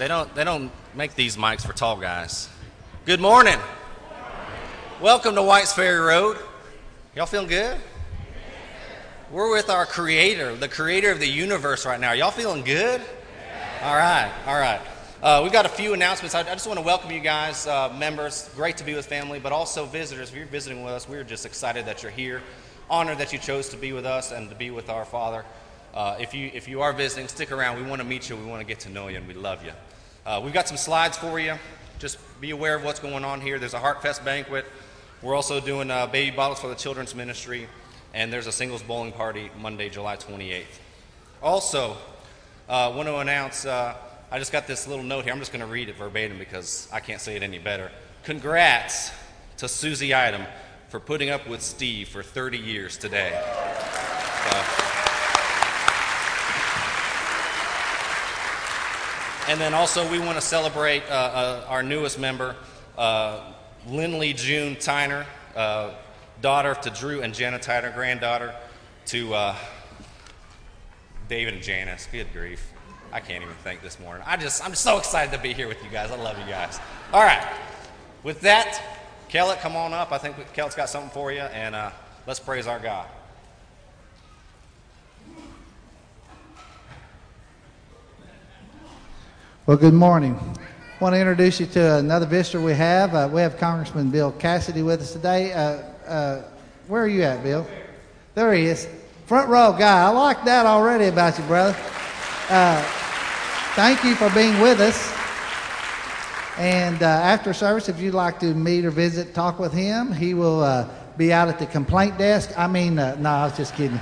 They don't, they don't make these mics for tall guys. Good morning. Welcome to Whites Ferry Road. Y'all feeling good? We're with our creator, the creator of the universe right now. Y'all feeling good? All right, all right. Uh, we've got a few announcements. I, I just want to welcome you guys, uh, members. Great to be with family, but also visitors. If you're visiting with us, we're just excited that you're here. Honored that you chose to be with us and to be with our Father. Uh, if, you, if you are visiting, stick around. We want to meet you. We want to get to know you, and we love you. Uh, we've got some slides for you. Just be aware of what's going on here. There's a Heartfest banquet. We're also doing uh, baby bottles for the children's ministry, and there's a singles bowling party Monday, July 28th. Also, uh, want to announce. Uh, I just got this little note here. I'm just going to read it verbatim because I can't say it any better. Congrats to Susie Item for putting up with Steve for 30 years today. Uh, And then also, we want to celebrate uh, uh, our newest member, uh, Lindley June Tyner, uh, daughter to Drew and Jenna Tyner, granddaughter to David and Janice. Good grief. I can't even think this morning. I just, I'm so excited to be here with you guys. I love you guys. All right. With that, Kellett, come on up. I think Kellett's got something for you, and uh, let's praise our God. Well, good morning. I want to introduce you to another visitor we have. Uh, we have Congressman Bill Cassidy with us today. Uh, uh, where are you at, Bill? There he is. Front row guy. I like that already about you, brother. Uh, thank you for being with us. And uh, after service, if you'd like to meet or visit, talk with him, he will uh, be out at the complaint desk. I mean, no, I was just kidding.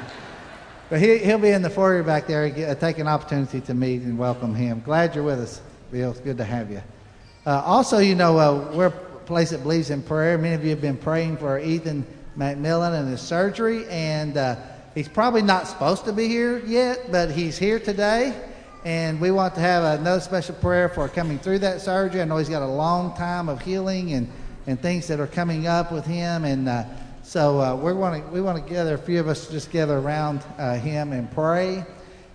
But he, he'll be in the foyer back there. Uh, take an opportunity to meet and welcome him. Glad you're with us, Bill. It's good to have you. Uh, also, you know, uh, we're a place that believes in prayer. Many of you have been praying for Ethan McMillan and his surgery, and uh, he's probably not supposed to be here yet, but he's here today. And we want to have another special prayer for coming through that surgery. I know he's got a long time of healing and, and things that are coming up with him. And uh, so uh, we want to we want to gather a few of us just gather around uh, him and pray,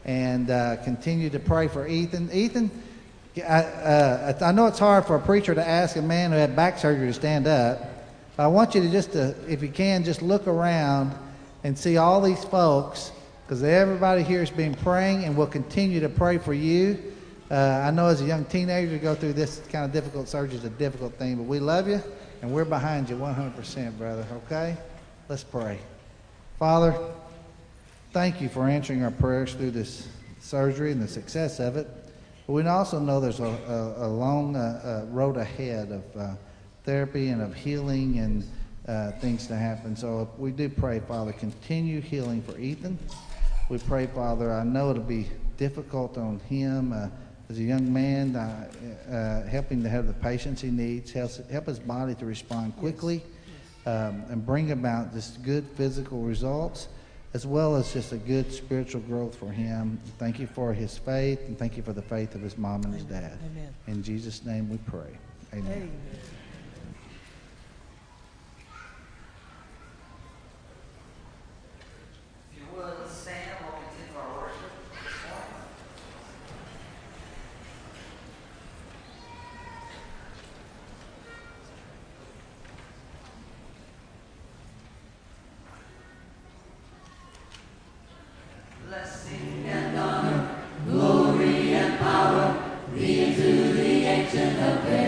and uh, continue to pray for Ethan. Ethan, I, uh, I know it's hard for a preacher to ask a man who had back surgery to stand up. But I want you to just, to, if you can, just look around and see all these folks, because everybody here has been praying and will continue to pray for you. Uh, I know as a young teenager to go through this kind of difficult surgery is a difficult thing, but we love you and we're behind you 100%, brother, okay? Let's pray. Father, thank you for answering our prayers through this surgery and the success of it. But we also know there's a, a, a long uh, uh, road ahead of uh, therapy and of healing and uh, things to happen. So we do pray, Father, continue healing for Ethan. We pray, Father, I know it'll be difficult on him uh, as a young man, uh, uh, to have the patience he needs, help, help his body to respond quickly, um, and bring about just good physical results, as well as just a good spiritual growth for him. Thank you for his faith, and thank you for the faith of his mom and his dad. Amen. In Jesus' name we pray. Amen. Amen. to the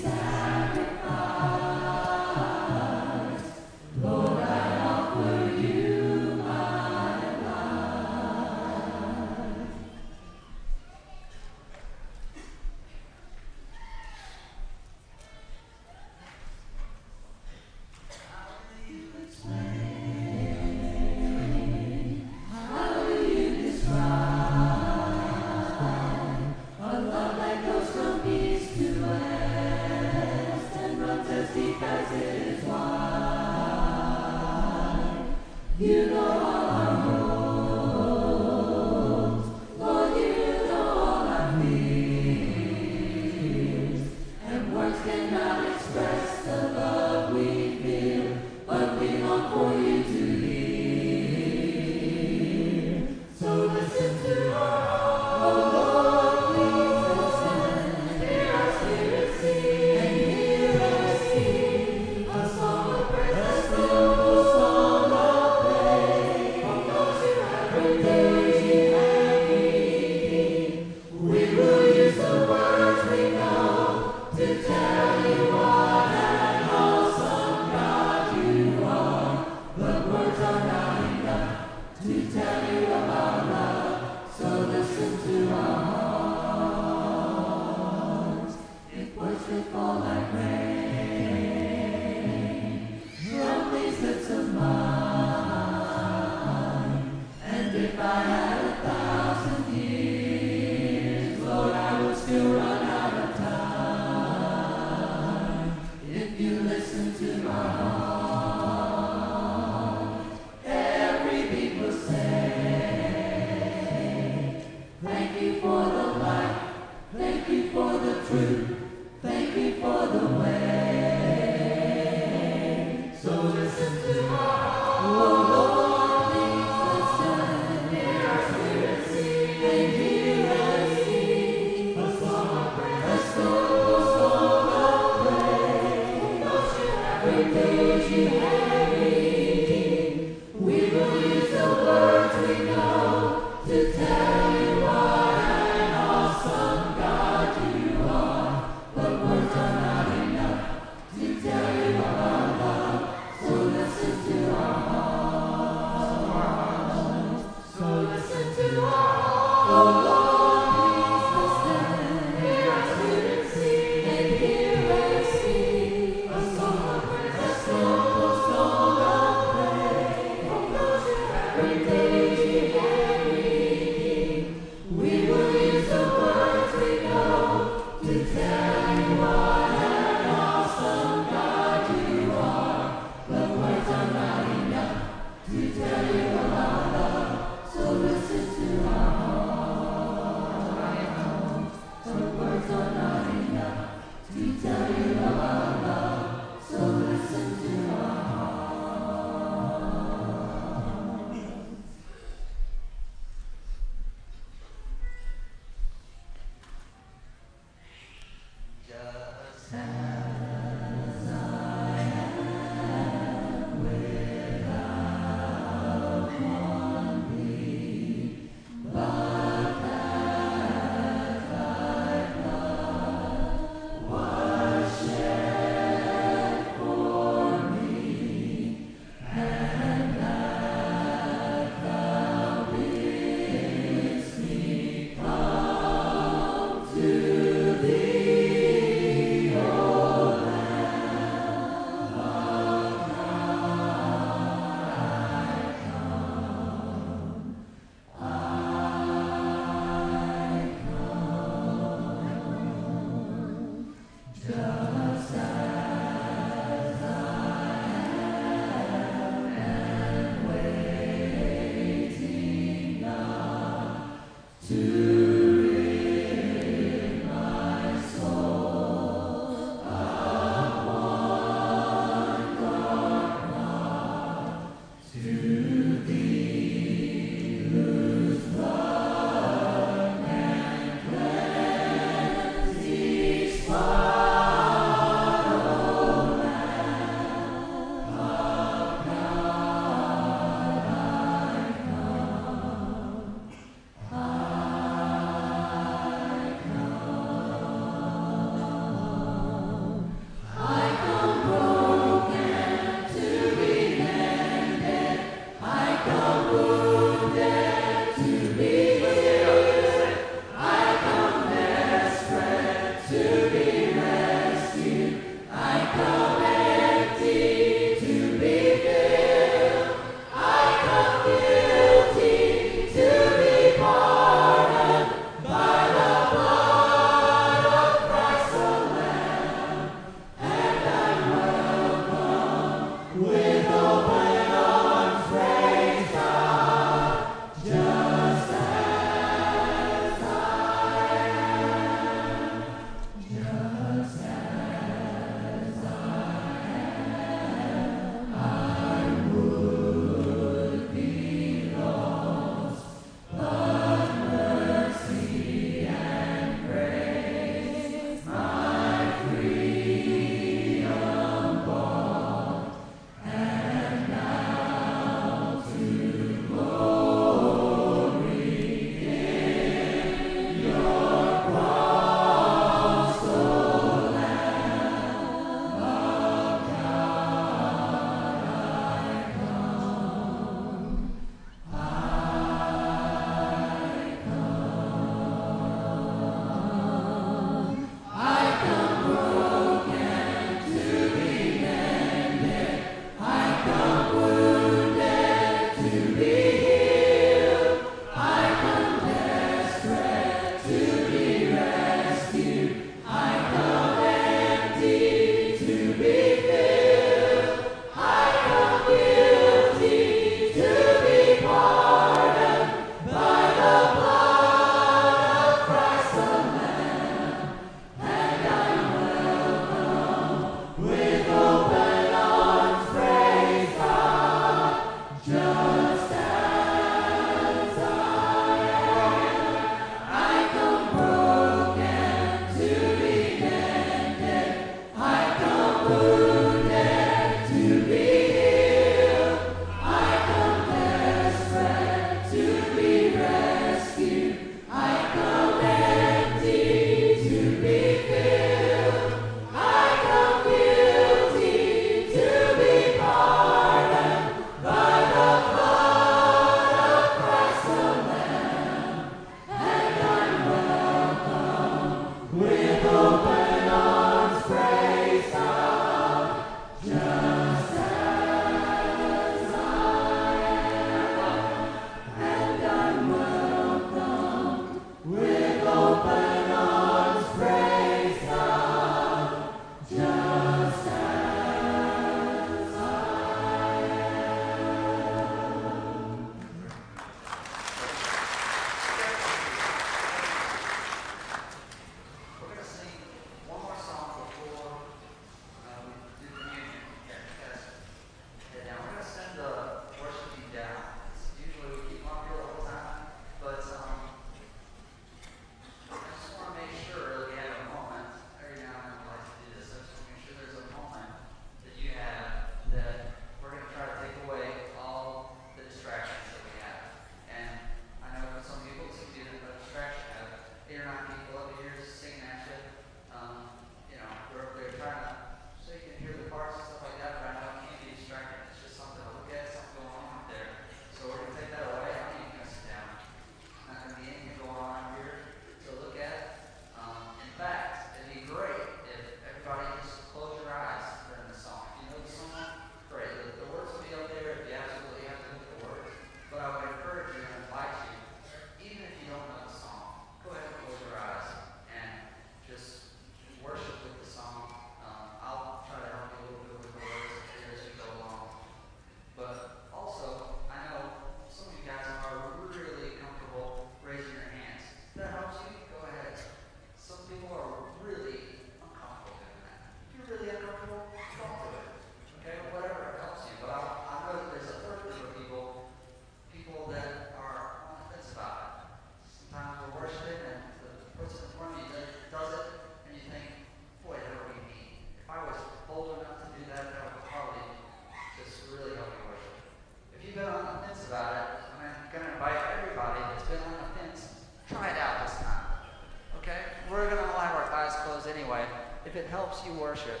you worship,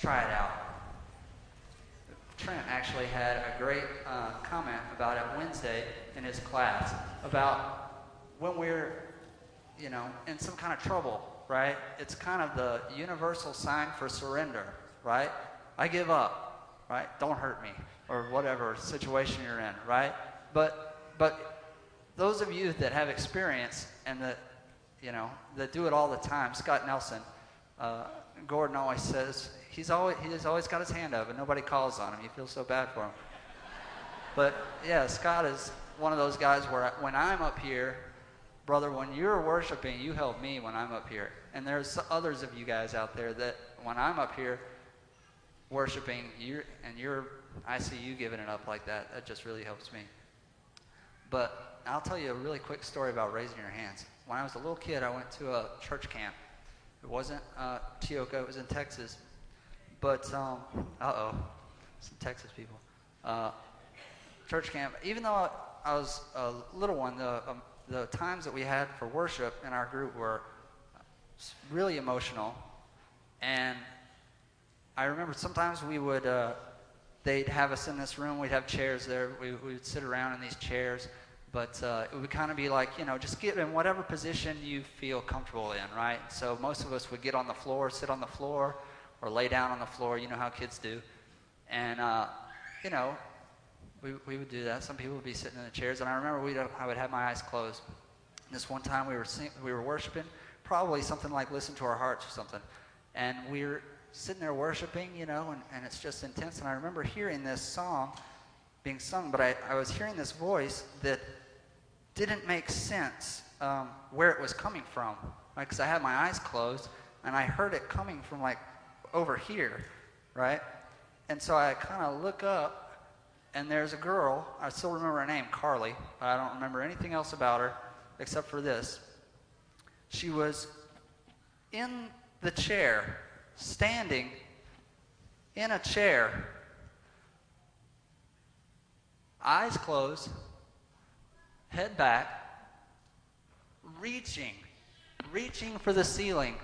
try it out. Trent actually had a great uh, comment about it Wednesday in his class about when we're, you know, in some kind of trouble, right? It's kind of the universal sign for surrender, right? I give up, right? Don't hurt me, or whatever situation you're in, right? But, but those of you that have experience and that, you know, that do it all the time, Scott Nelson, uh, Gordon always says, he's always, he's always got his hand up and nobody calls on him. You feel so bad for him. But yeah, Scott is one of those guys where I, when I'm up here, brother, when you're worshiping, you help me when I'm up here. And there's others of you guys out there that when I'm up here worshiping, you and you're, I see you giving it up like that. That just really helps me. But I'll tell you a really quick story about raising your hands. When I was a little kid, I went to a church camp. It wasn't uh, it was in Texas. But, um, uh oh, some Texas people. Uh, church camp, even though I was a little one, the, um, the times that we had for worship in our group were really emotional. And I remember sometimes we would, uh, they'd have us in this room, we'd have chairs there, we, we would sit around in these chairs, but uh, it would kind of be like, you know, just get in whatever position you feel comfortable in, right? So most of us would get on the floor, sit on the floor, or lay down on the floor, you know how kids do. And, uh, you know, we, we would do that. Some people would be sitting in the chairs, and I remember we'd, I would have my eyes closed. This one time we were, sing, we were worshiping, probably something like Listen to Our Hearts or something. And we were sitting there worshiping, you know, and, and it's just intense. And I remember hearing this song being sung, but I, I was hearing this voice that didn't make sense um, where it was coming from. Because? I had my eyes closed, and I heard it coming from like over here, right? And so I kind of look up, and there's a girl. I still remember her name, Carly, but I don't remember anything else about her except for this. She was in the chair, standing in a chair, eyes closed, head back, reaching, reaching for the ceiling,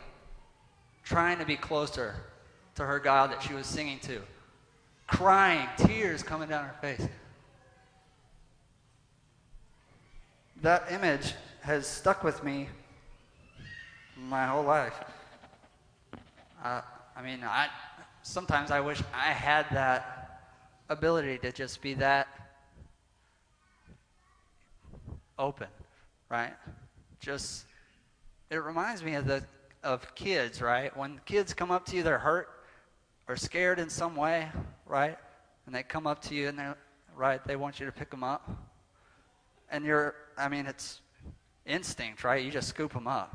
trying to be closer to her God that she was singing to, crying, tears coming down her face. That image has stuck with me my whole life. Uh, I mean, I sometimes I wish I had that ability to just be that open, right? Just it reminds me of the of kids, right? When kids come up to you, they're hurt or scared in some way, right? And they come up to you and they're right, they want you to pick them up. And you're I mean, it's instinct, right? You just scoop them up.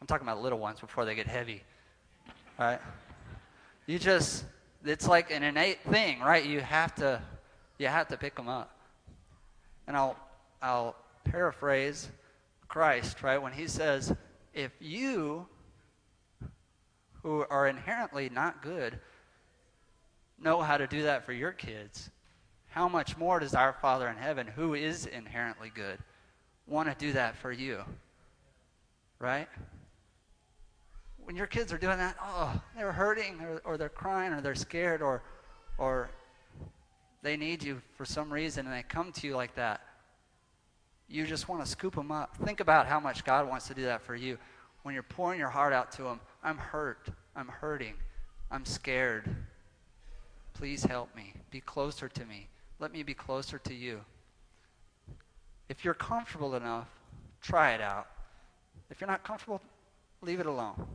I'm talking about little ones before they get heavy. Right? You just it's like an innate thing, right? You have to you have to pick them up. And I'll I'll paraphrase Christ, right? When he says, if you who are inherently not good know how to do that for your kids, how much more does our Father in heaven, who is inherently good, want to do that for you? Right? When your kids are doing that, oh, they're hurting or, or they're crying or they're scared or, or they need you for some reason and they come to you like that you just want to scoop them up. Think about how much God wants to do that for you. When you're pouring your heart out to Him, I'm hurt. I'm hurting. I'm scared. Please help me. Be closer to me. Let me be closer to you. If you're comfortable enough, try it out. If you're not comfortable, leave it alone.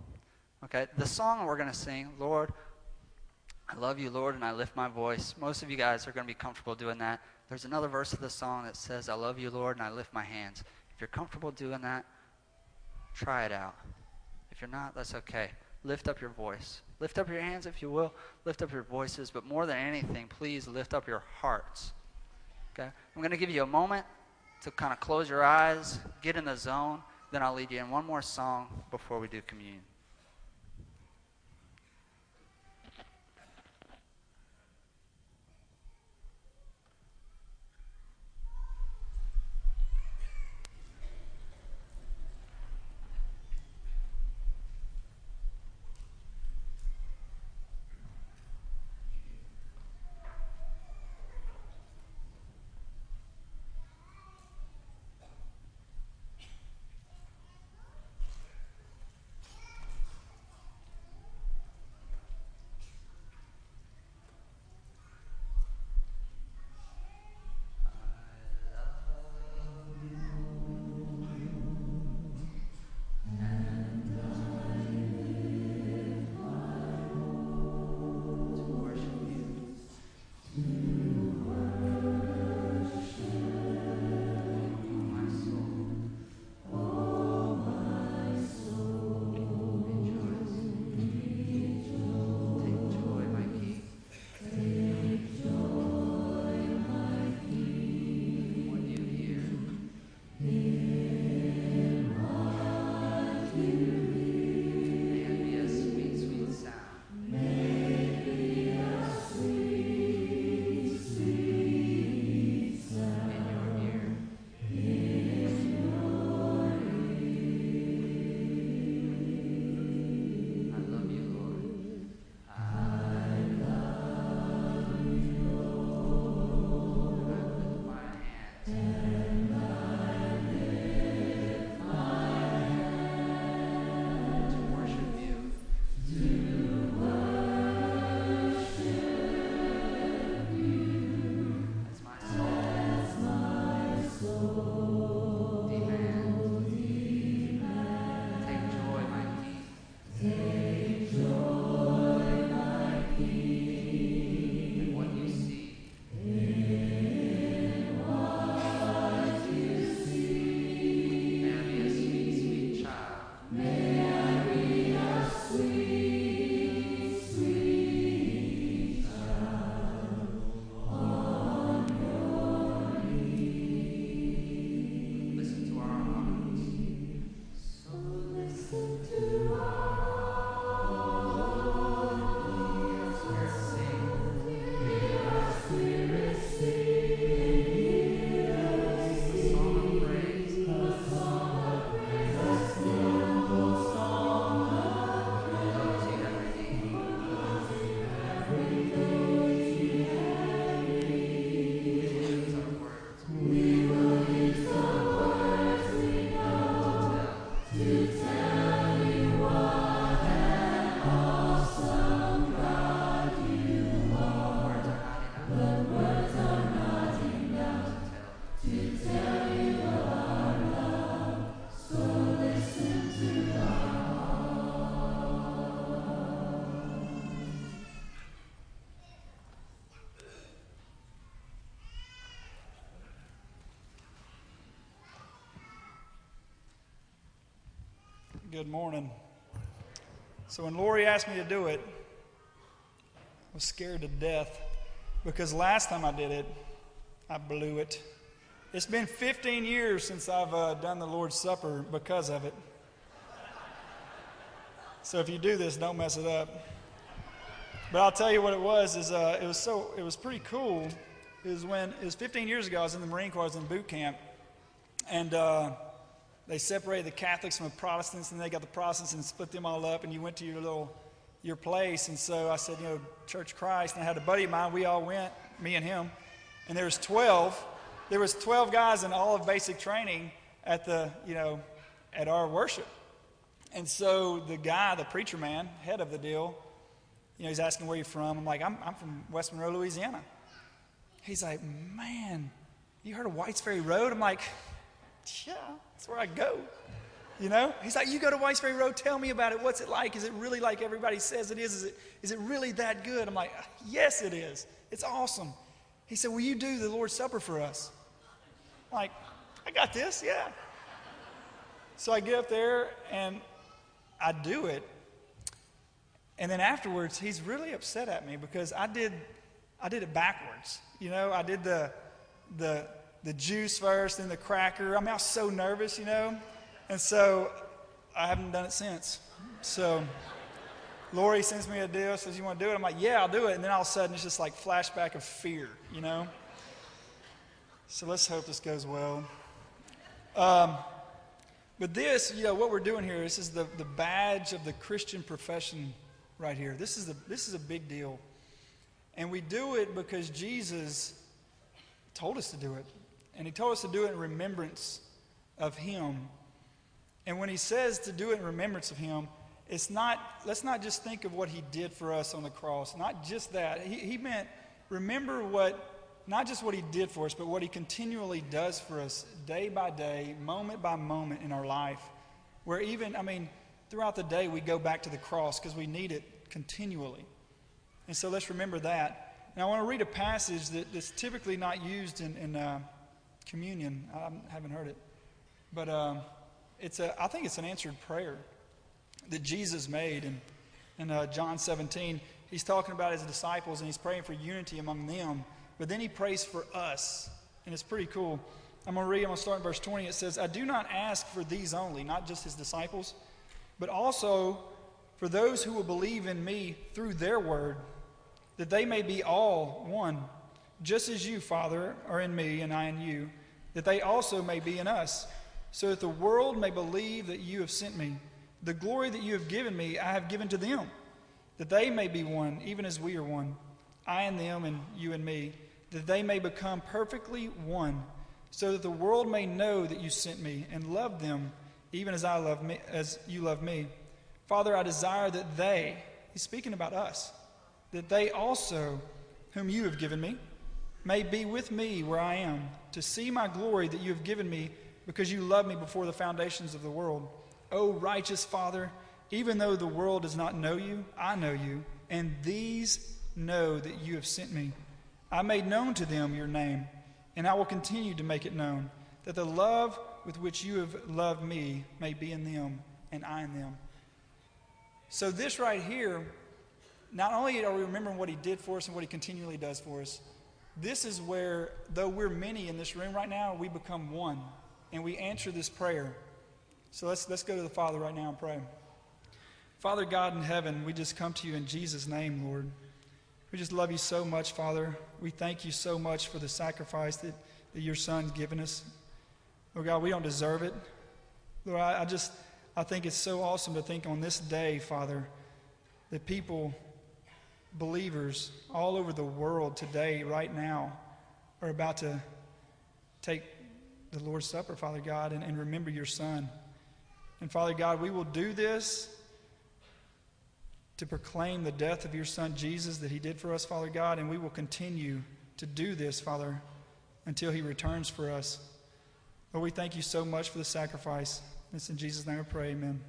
Okay? The song we're going to sing, Lord, I love you, Lord, and I lift my voice. Most of you guys are going to be comfortable doing that. There's another verse of the song that says, I love you, Lord, and I lift my hands. If you're comfortable doing that, try it out. If you're not, that's okay. Lift up your voice. Lift up your hands if you will. Lift up your voices. But more than anything, please lift up your hearts. Okay? I'm going to give you a moment to kind of close your eyes, get in the zone. Then I'll lead you in one more song before we do communion. Good morning. So when Lori asked me to do it, I was scared to death because last time I did it, I blew it. It's been 15 years since I've uh, done the Lord's Supper because of it. So if you do this, don't mess it up. But I'll tell you what it was. Is uh, it was so it was pretty cool. Was when it was 15 years ago. I was in the Marine Corps. I was in boot camp, and uh, they separated the Catholics from the Protestants, and they got the Protestants and split them all up. And you went to your little your place. And so I said, you know, Church Christ. And I had a buddy of mine. We all went, me and him. And there was 12. There was 12 guys in all of basic training at the, you know, at our worship. And so the guy, the preacher man, head of the deal, you know, he's asking where you're from. I'm like, I'm, I'm from West Monroe, Louisiana. He's like, man, you heard of Whites Ferry Road? I'm like, yeah, that's where I go. You know? He's like, you go to Whites Ferry Road, tell me about it. What's it like? Is it really like everybody says it is? Is it, is it really that good? I'm like, yes, it is. It's awesome. He said, will you do the Lord's Supper for us? I'm like, I got this, yeah. So I get up there and I do it. And then afterwards, he's really upset at me because I did, I did it backwards. You know, I did the, the, the juice first, then the cracker. I mean, I was so nervous, you know. And so I haven't done it since. So Lori sends me a deal, says, You want to do it? I'm like, Yeah, I'll do it. And then all of a sudden, it's just like flashback of fear, you know? So let's hope this goes well. Um, but this, you know, what we're doing here, this is the, the badge of the Christian profession right here. This is, this is a big deal. And we do it because Jesus told us to do it. And he told us to do it in remembrance of him. And when he says to do it in remembrance of him, it's not, let's not just think of what he did for us on the cross. Not just that. He, he meant, remember what, not just what he did for us, but what he continually does for us day by day, moment by moment in our life. Where even, I mean, throughout the day, we go back to the cross because we need it continually. And so let's remember that. And I want to read a passage that, that's typically not used in, in uh, communion. I haven't heard it. But um, it's a, I think it's an answered prayer that Jesus made in, in uh, John 17. He's talking about his disciples and he's praying for unity among them. But then he prays for us. And it's pretty cool. I'm going to read, I'm going to start in verse 20. It says, I do not ask for these only, not just his disciples, but also for those who will believe in me through their word, that they may be all one, just as you, Father, are in me and I in you, that they also may be in us, so that the world may believe that you have sent me. The glory that you have given me, I have given to them, that they may be one, even as we are one, I and them and you and me, that they may become perfectly one, so that the world may know that you sent me and loved them, even as I love me, as you love me. Father, I desire that they, he's speaking about us, that they also, whom you have given me, may be with me where I am, to see my glory that you have given me because you loved me before the foundations of the world. O righteous Father, even though the world does not know you, I know you, and these know that you have sent me. I made known to them your name, and I will continue to make it known, that the love with which you have loved me may be in them, and I in them. So, this right here, not only are we remembering what he did for us and what he continually does for us, this is where, though we're many in this room right now, we become one and we answer this prayer. So, let's, let's go to the Father right now and pray. Father God in heaven, we just come to you in Jesus' name, Lord. We just love you so much, Father. We thank you so much for the sacrifice that, that your Son's given us. Lord God, we don't deserve it. Lord, I, I just I think it's so awesome to think on this day, Father, that people, believers all over the world today, right now, are about to take the Lord's Supper, Father God, and, and remember your Son. And Father God, we will do this to proclaim the death of your Son Jesus that He did for us, Father God, and we will continue to do this, Father, until He returns for us. Lord, we thank you so much for the sacrifice. It's in Jesus' name I pray, amen.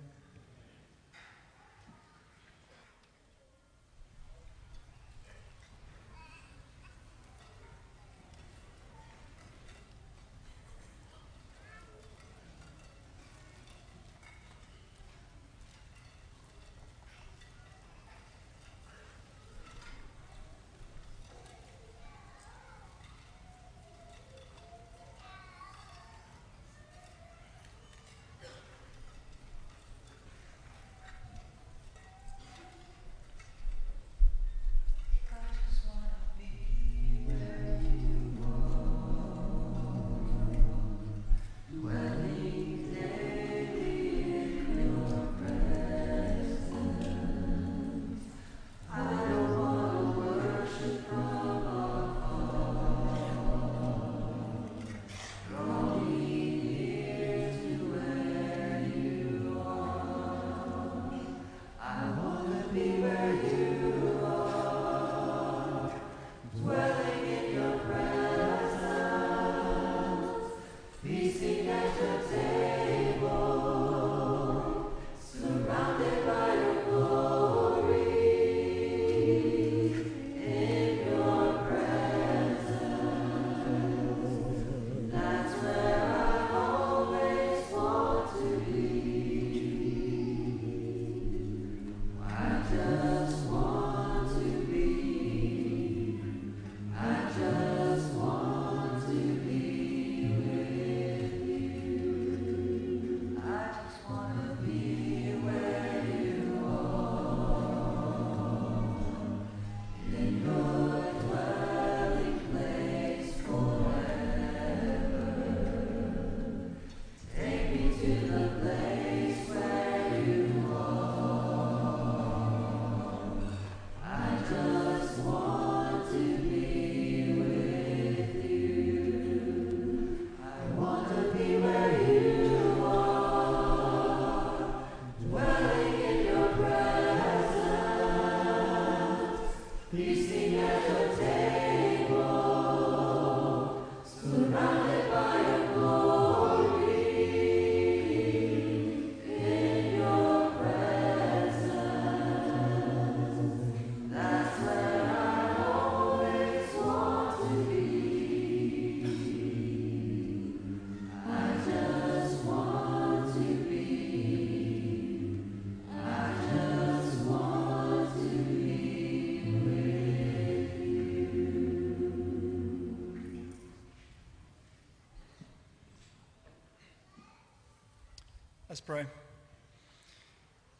Pray.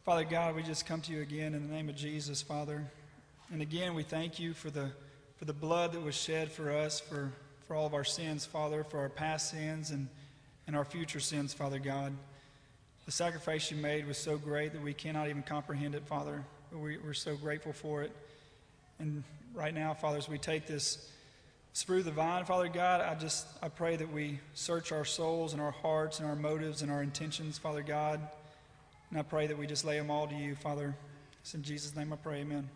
Father God, we just come to you again in the name of Jesus, Father. And again, we thank you for the, for the blood that was shed for us, for, for all of our sins, Father, for our past sins and, and our future sins, Father God. The sacrifice you made was so great that we cannot even comprehend it, Father. We, we're so grateful for it. And right now, Father, as we take this fruit the vine, Father God, I just I pray that we search our souls and our hearts and our motives and our intentions, Father God. And I pray that we just lay them all to you, Father. It's in Jesus' name I pray, amen.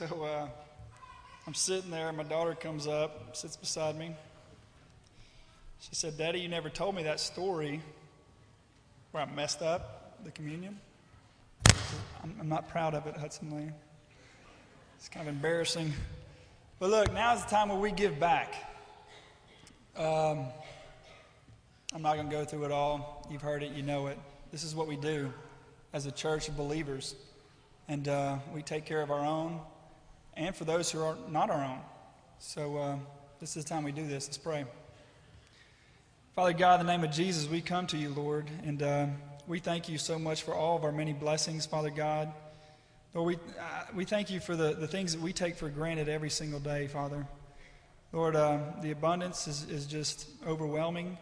So uh, I'm sitting there, and my daughter comes up, sits beside me. She said, Daddy, you never told me that story where I messed up the communion. I'm, I'm not proud of it, Hudson Lane. It's kind of embarrassing. But look, now is the time where we give back. Um, I'm not going to go through it all. You've heard it, you know it. This is what we do as a church of believers. And uh, we take care of our own and for those who are not our own. So uh, this is the time we do this. Let's pray. Father God, in the name of Jesus, we come to you, Lord, and uh, we thank you so much for all of our many blessings, Father God. Lord, we, uh, we thank you for the, the things that we take for granted every single day, Father. Lord, uh, the abundance is, is just overwhelming,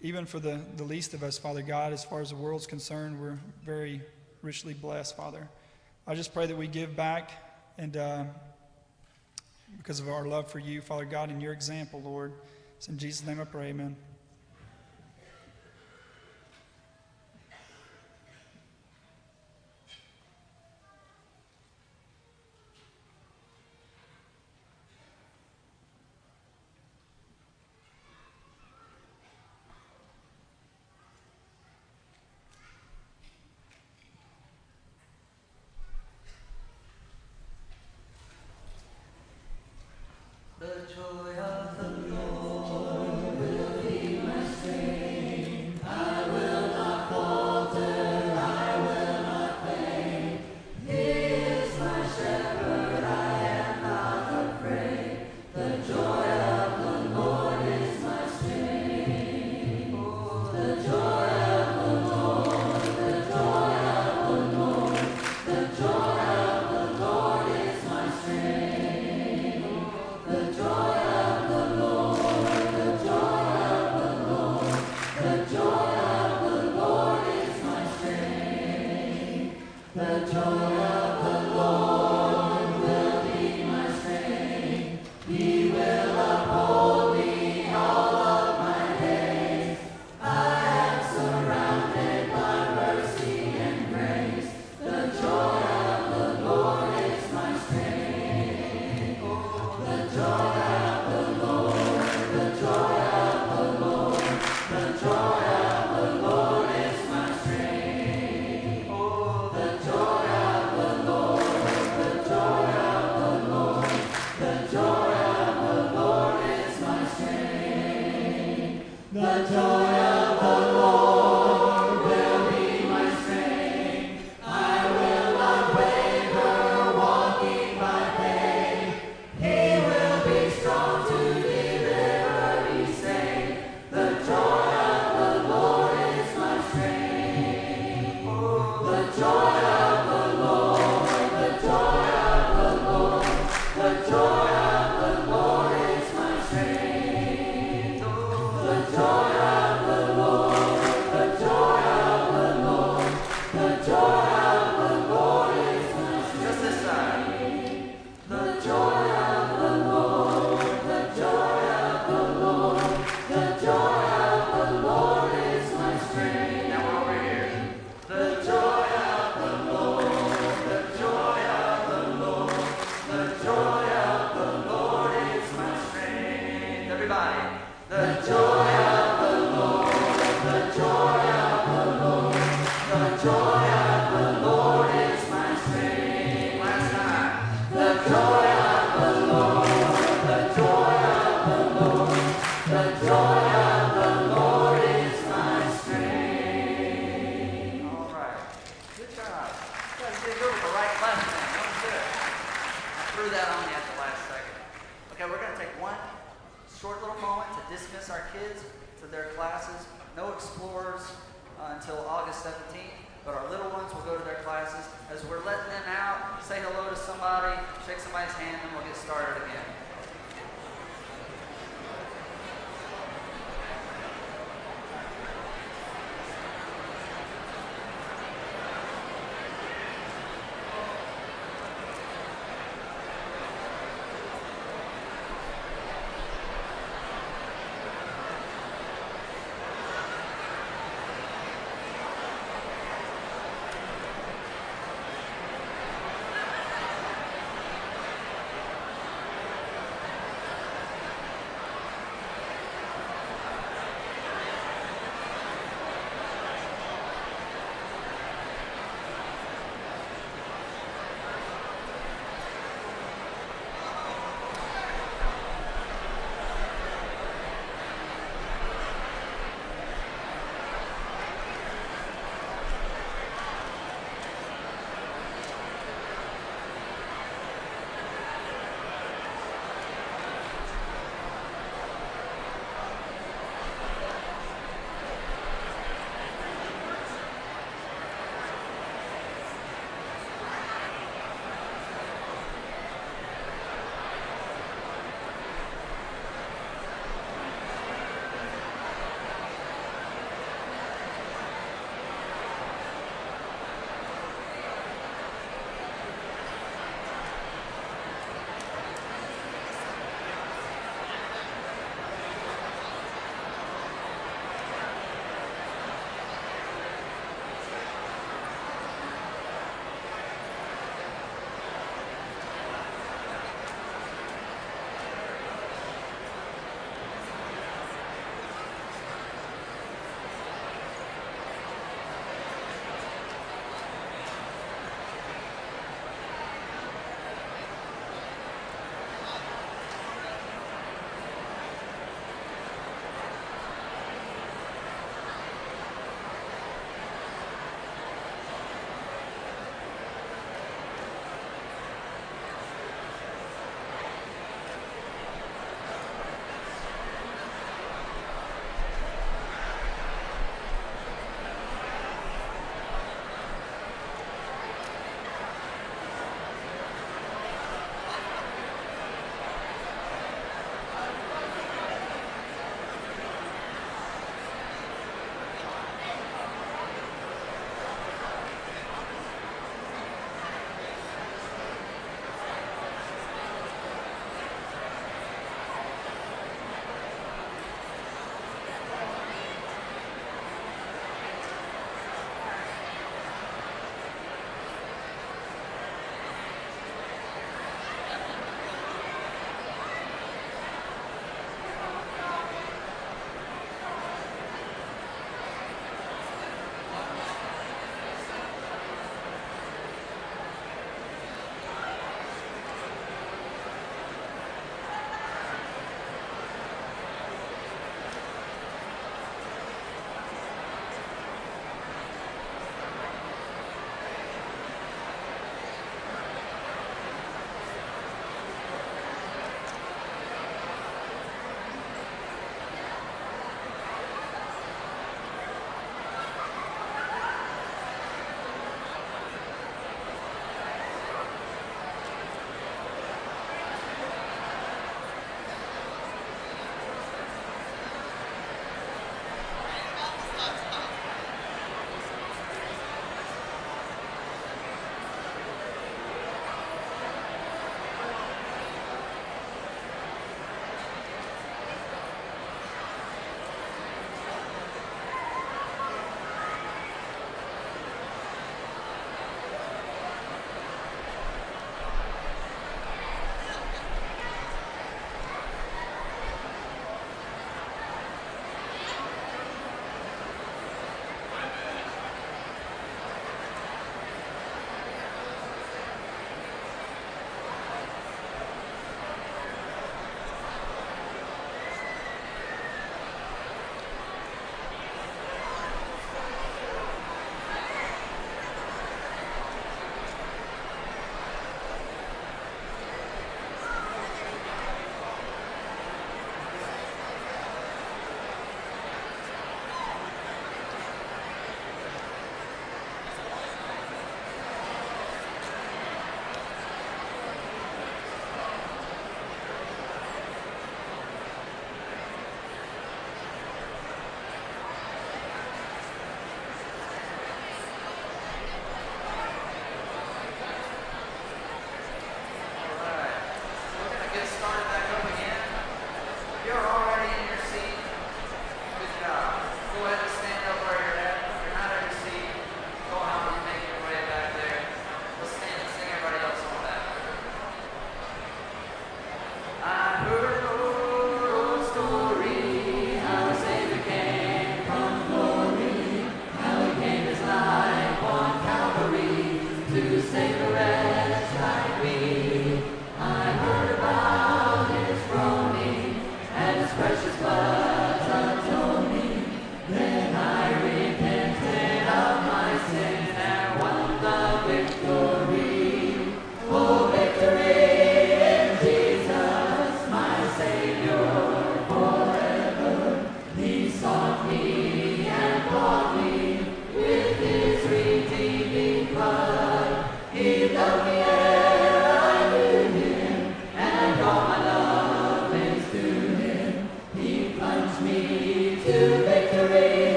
even for the, the least of us, Father God. As far as the world's concerned, we're very richly blessed, Father. I just pray that we give back and uh, because of our love for you, Father God, and your example, Lord. It's in Jesus' name I pray, amen.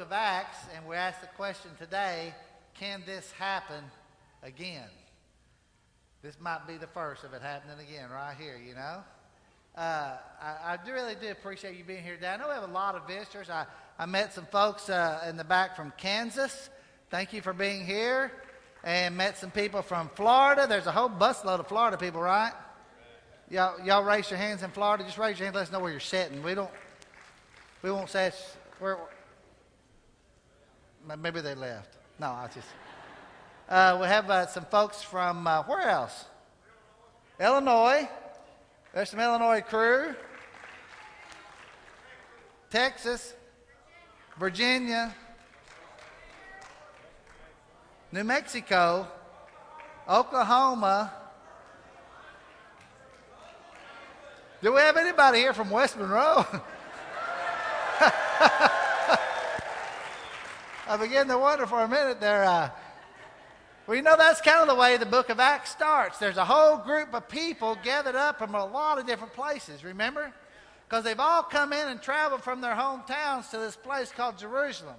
Of Acts, and we asked the question today can this happen again? This might be the first of it happening again right here, you know? Uh, I, I really do appreciate you being here today. I know we have a lot of visitors. I, I met some folks uh, in the back from Kansas. Thank you for being here. And met some people from Florida. There's a whole busload of Florida people, right? Y'all, y'all raise your hands in Florida. Just raise your hand. Let us know where you're sitting. We don't. We won't say where. Maybe they left. No, I just. Uh, we have uh, some folks from uh, where else? Illinois. There's some Illinois crew. Texas, Virginia, New Mexico, Oklahoma. Do we have anybody here from West Monroe? I began to wonder for a minute there. Uh, well, you know, that's kind of the way the book of Acts starts. There's a whole group of people gathered up from a lot of different places, remember? Because they've all come in and traveled from their hometowns to this place called Jerusalem.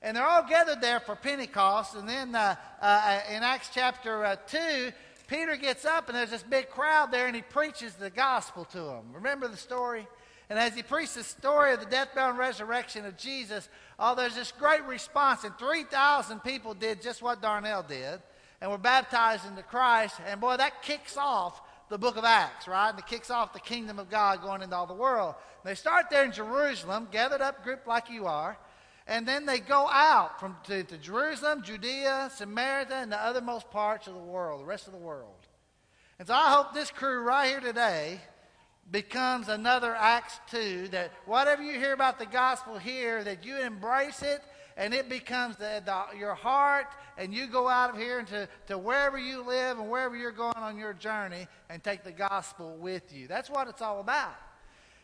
And they're all gathered there for Pentecost. And then uh, uh, in Acts chapter uh, 2, Peter gets up and there's this big crowd there and he preaches the gospel to them. Remember the story? And as he preached the story of the death, burial, and resurrection of Jesus, oh, there's this great response. And 3,000 people did just what Darnell did and were baptized into Christ. And boy, that kicks off the book of Acts, right? And it kicks off the kingdom of God going into all the world. And they start there in Jerusalem, gathered up group like you are. And then they go out from to, to Jerusalem, Judea, Samaria, and the othermost parts of the world, the rest of the world. And so I hope this crew right here today becomes another Acts 2 that whatever you hear about the gospel here, that you embrace it and it becomes the, the, your heart, and you go out of here into to wherever you live and wherever you're going on your journey and take the gospel with you. That's what it's all about.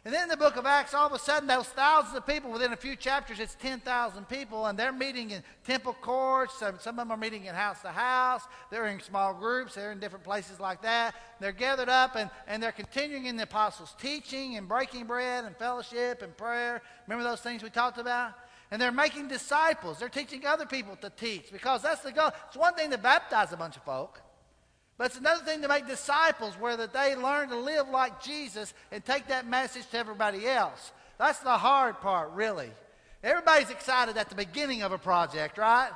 And then in the book of Acts, all of a sudden, those thousands of people, within a few chapters, it's 10,000 people, and they're meeting in temple courts. Some, some of them are meeting in house to house. They're in small groups. They're in different places like that. They're gathered up, and, and they're continuing in the apostles' teaching and breaking bread and fellowship and prayer. Remember those things we talked about? And they're making disciples. They're teaching other people to teach because that's the goal. It's one thing to baptize a bunch of folk. But it's another thing to make disciples where that they learn to live like Jesus and take that message to everybody else. That's the hard part, really. Everybody's excited at the beginning of a project, right?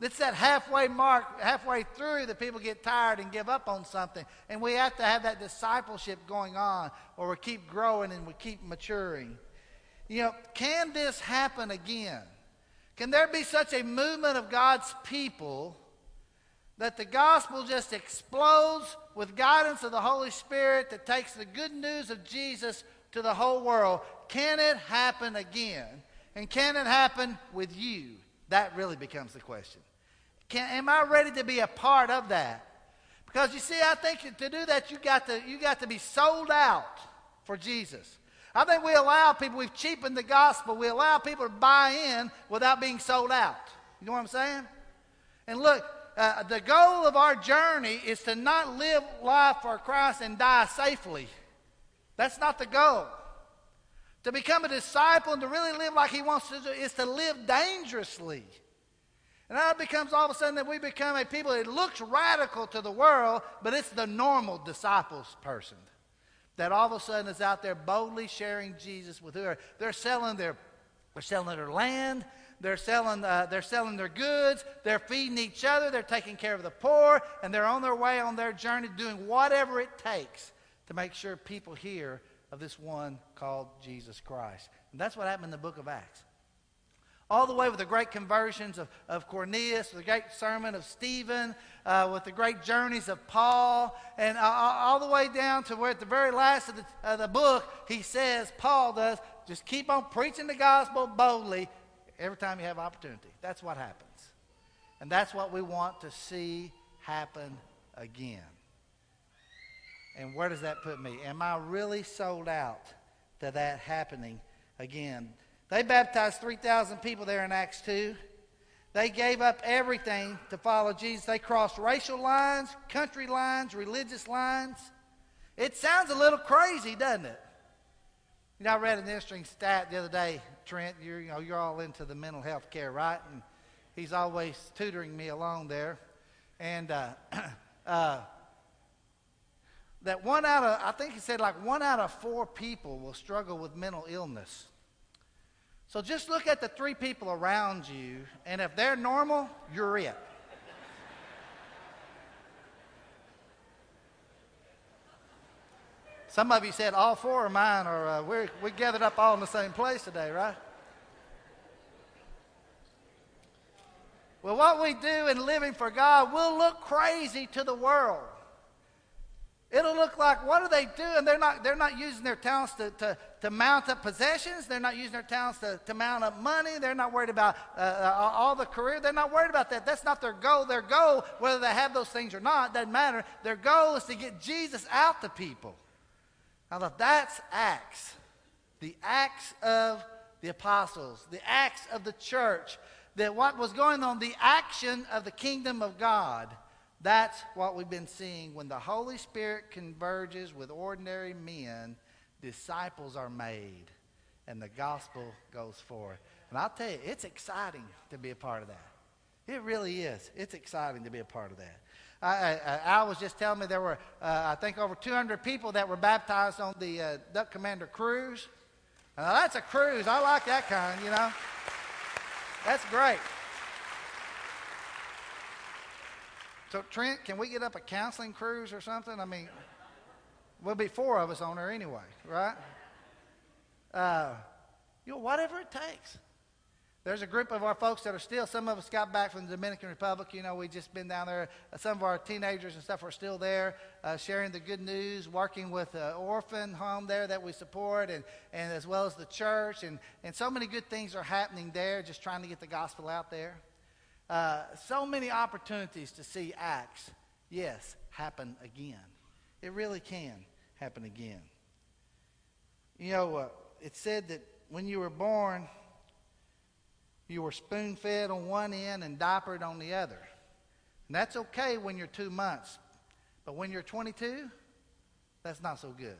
It's that halfway mark, halfway through, that people get tired and give up on something. And we have to have that discipleship going on, or we keep growing and we keep maturing. You know, can this happen again? Can there be such a movement of God's people? That the gospel just explodes with guidance of the Holy Spirit that takes the good news of Jesus to the whole world. Can it happen again? And can it happen with you? That really becomes the question. Can, am I ready to be a part of that? Because you see, I think to do that, you got to, you got to be sold out for Jesus. I think we allow people, we've cheapened the gospel. We allow people to buy in without being sold out. You know what I'm saying? And look, uh, the goal of our journey is to not live life for Christ and die safely. That's not the goal. To become a disciple and to really live like He wants to do is to live dangerously. And now it becomes all of a sudden that we become a people that looks radical to the world, but it's the normal disciples person that all of a sudden is out there boldly sharing Jesus with whoever. They're selling their, they're selling their land, they're selling, uh, they're selling their goods. They're feeding each other. They're taking care of the poor. And they're on their way on their journey doing whatever it takes to make sure people hear of this one called Jesus Christ. And that's what happened in the book of Acts. All the way with the great conversions of, of Cornelius, the great sermon of Stephen, uh, with the great journeys of Paul, and uh, all the way down to where at the very last of the, uh, the book, he says, Paul does, just keep on preaching the gospel boldly every time you have opportunity. That's what happens. And that's what we want to see happen again. And where does that put me? Am I really sold out to that happening again? They baptized 3,000 people there in Acts 2. They gave up everything to follow Jesus. They crossed racial lines, country lines, religious lines. It sounds a little crazy, doesn't it? You know, I read an interesting stat the other day, Trent. You're, you know, you're all into the mental health care, right? And he's always tutoring me along there. And uh, uh, that one out of, I think he said like one out of four people will struggle with mental illness. So just look at the three people around you, and if they're normal, you're it. Some of you said all four of mine are, uh, we're, we gathered up all in the same place today, right? Well, what we do in living for God will look crazy to the world. It'll look like, what are they doing? They're not, they're not using their talents to, to, to mount up possessions. They're not using their talents to, to mount up money. They're not worried about uh, uh, all the career. They're not worried about that. That's not their goal. Their goal, whether they have those things or not, doesn't matter. Their goal is to get Jesus out to people. Now, that's Acts. The Acts of the apostles, the Acts of the church, that what was going on, the action of the kingdom of God. That's what we've been seeing. When the Holy Spirit converges with ordinary men, disciples are made, and the gospel goes forth. And I'll tell you, it's exciting to be a part of that. It really is. It's exciting to be a part of that. I, was just telling me there were, uh, I think, over 200 people that were baptized on the uh, Duck Commander cruise. That's a cruise. I like that kind, you know. That's great. So, Trent, can we get up a counseling cruise or something? I mean, we'll be four of us on there anyway, right? Uh, you know, whatever it takes. There's a group of our folks that are still, some of us got back from the Dominican Republic. You know, we just been down there. Uh, some of our teenagers and stuff are still there, uh, sharing the good news, working with an orphan home there that we support, and, and as well as the church. And, and so many good things are happening there, just trying to get the gospel out there. Uh, so many opportunities to see Acts, yes, happen again. It really can happen again. You know, uh, it said that when you were born, you were spoon fed on one end and diapered on the other. And that's okay when you're two months. But when you're 22, that's not so good.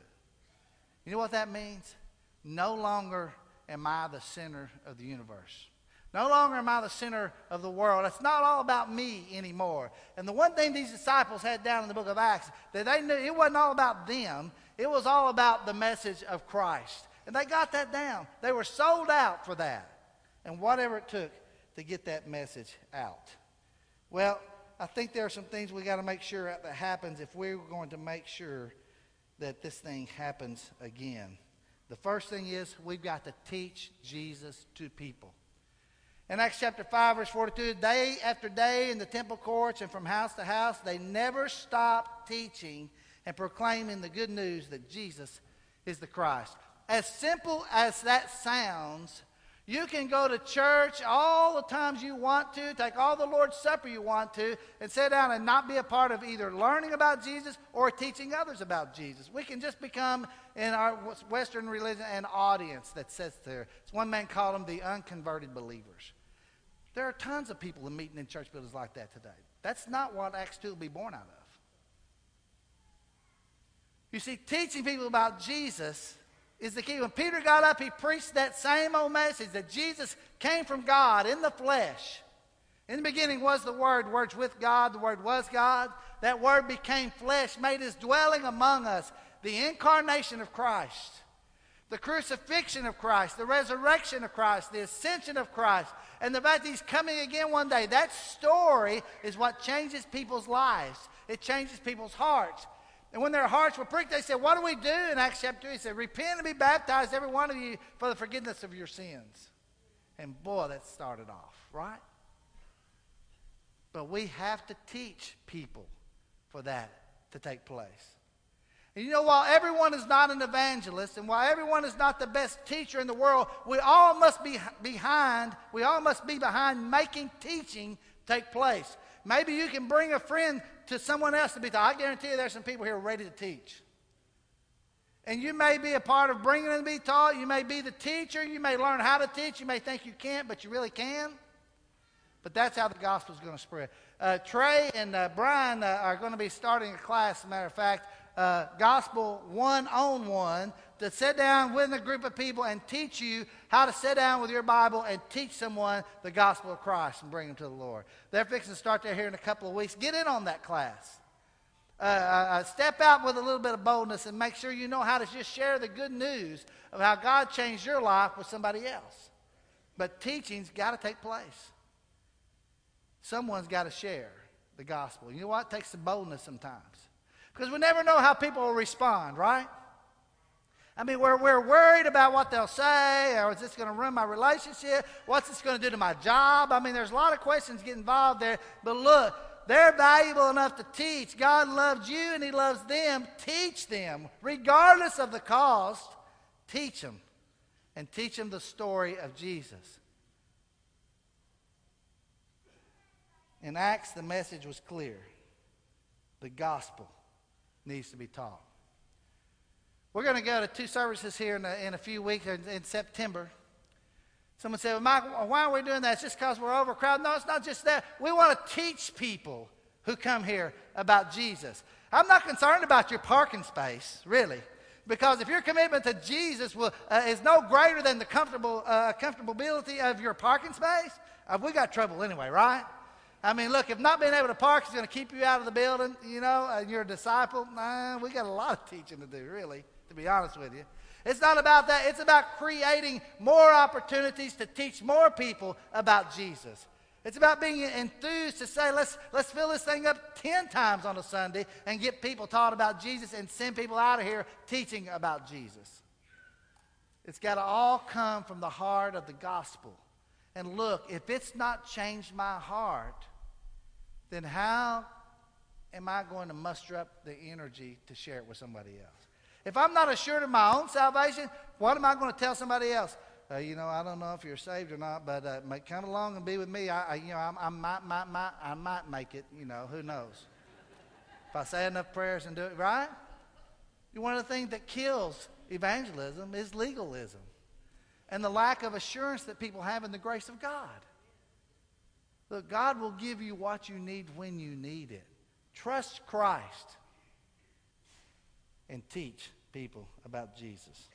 You know what that means? No longer am I the center of the universe. No longer am I the center of the world. It's not all about me anymore. And the one thing these disciples had down in the book of Acts, that they knew it wasn't all about them, it was all about the message of Christ. And they got that down. They were sold out for that and whatever it took to get that message out. Well, I think there are some things we got to make sure that happens if we're going to make sure that this thing happens again. The first thing is we've got to teach Jesus to people. In Acts chapter 5, verse 42, day after day in the temple courts and from house to house, they never stopped teaching and proclaiming the good news that Jesus is the Christ. As simple as that sounds, you can go to church all the times you want to, take all the Lord's Supper you want to, and sit down and not be a part of either learning about Jesus or teaching others about Jesus. We can just become, in our Western religion, an audience that sits there. One man called them the unconverted believers. There are tons of people meeting in church buildings like that today. That's not what Acts 2 will be born out of. You see, teaching people about Jesus is the key. When Peter got up, he preached that same old message that Jesus came from God in the flesh. In the beginning was the Word, the Word's with God, the Word was God. That Word became flesh, made his dwelling among us. The incarnation of Christ, the crucifixion of Christ, the resurrection of Christ, the ascension of Christ, and the fact that he's coming again one day. That story is what changes people's lives. It changes people's hearts. And when their hearts were pricked, they said, What do we do? In Acts chapter 2, he said, Repent and be baptized, every one of you, for the forgiveness of your sins. And boy, that started off, right? But we have to teach people for that to take place. And you know, while everyone is not an evangelist and while everyone is not the best teacher in the world, we all must be behind, we all must be behind making teaching take place. Maybe you can bring a friend to someone else to be taught. I guarantee you there's some people here ready to teach. And you may be a part of bringing them to be taught. You may be the teacher. You may learn how to teach. You may think you can't, but you really can. But that's how the gospel is going to spread. Uh, Trey and uh, Brian uh, are going to be starting a class, as a matter of fact, uh, gospel one on one to sit down with a group of people and teach you how to sit down with your Bible and teach someone the gospel of Christ and bring them to the Lord. They're fixing to start there here in a couple of weeks. Get in on that class. Uh, uh, uh, step out with a little bit of boldness and make sure you know how to just share the good news of how God changed your life with somebody else. But teaching's got to take place. Someone's got to share the gospel. You know what? It takes some boldness sometimes. Because we never know how people will respond, right? I mean, we're, we're worried about what they'll say, or is this going to ruin my relationship? What's this going to do to my job? I mean, there's a lot of questions get involved there. But look, they're valuable enough to teach. God loves you and He loves them. Teach them, regardless of the cost. Teach them. And teach them the story of Jesus. In Acts, the message was clear the gospel needs to be taught. We're going to go to two services here in a, in a few weeks in, in September. Someone said, well, Mike, why are we doing that? It's just because we're overcrowded. No, it's not just that. We want to teach people who come here about Jesus. I'm not concerned about your parking space, really. Because if your commitment to Jesus will, uh, is no greater than the comfortable, uh, comfortability of your parking space, uh, we got trouble anyway, right? I mean, look, if not being able to park is going to keep you out of the building, you know, and you're a disciple, nah, we got a lot of teaching to do, really to be honest with you. It's not about that. It's about creating more opportunities to teach more people about Jesus. It's about being enthused to say, let's, let's fill this thing up 10 times on a Sunday and get people taught about Jesus and send people out of here teaching about Jesus. It's got to all come from the heart of the gospel. And look, if it's not changed my heart, then how am I going to muster up the energy to share it with somebody else? If I'm not assured of my own salvation, what am I going to tell somebody else? Uh, you know, I don't know if you're saved or not, but uh, come along and be with me. I, I you know, I, I might, might, might, I might make it. You know, who knows? if I say enough prayers and do it right. One of the things that kills evangelism is legalism and the lack of assurance that people have in the grace of God. Look, God will give you what you need when you need it. Trust Christ and teach people about Jesus.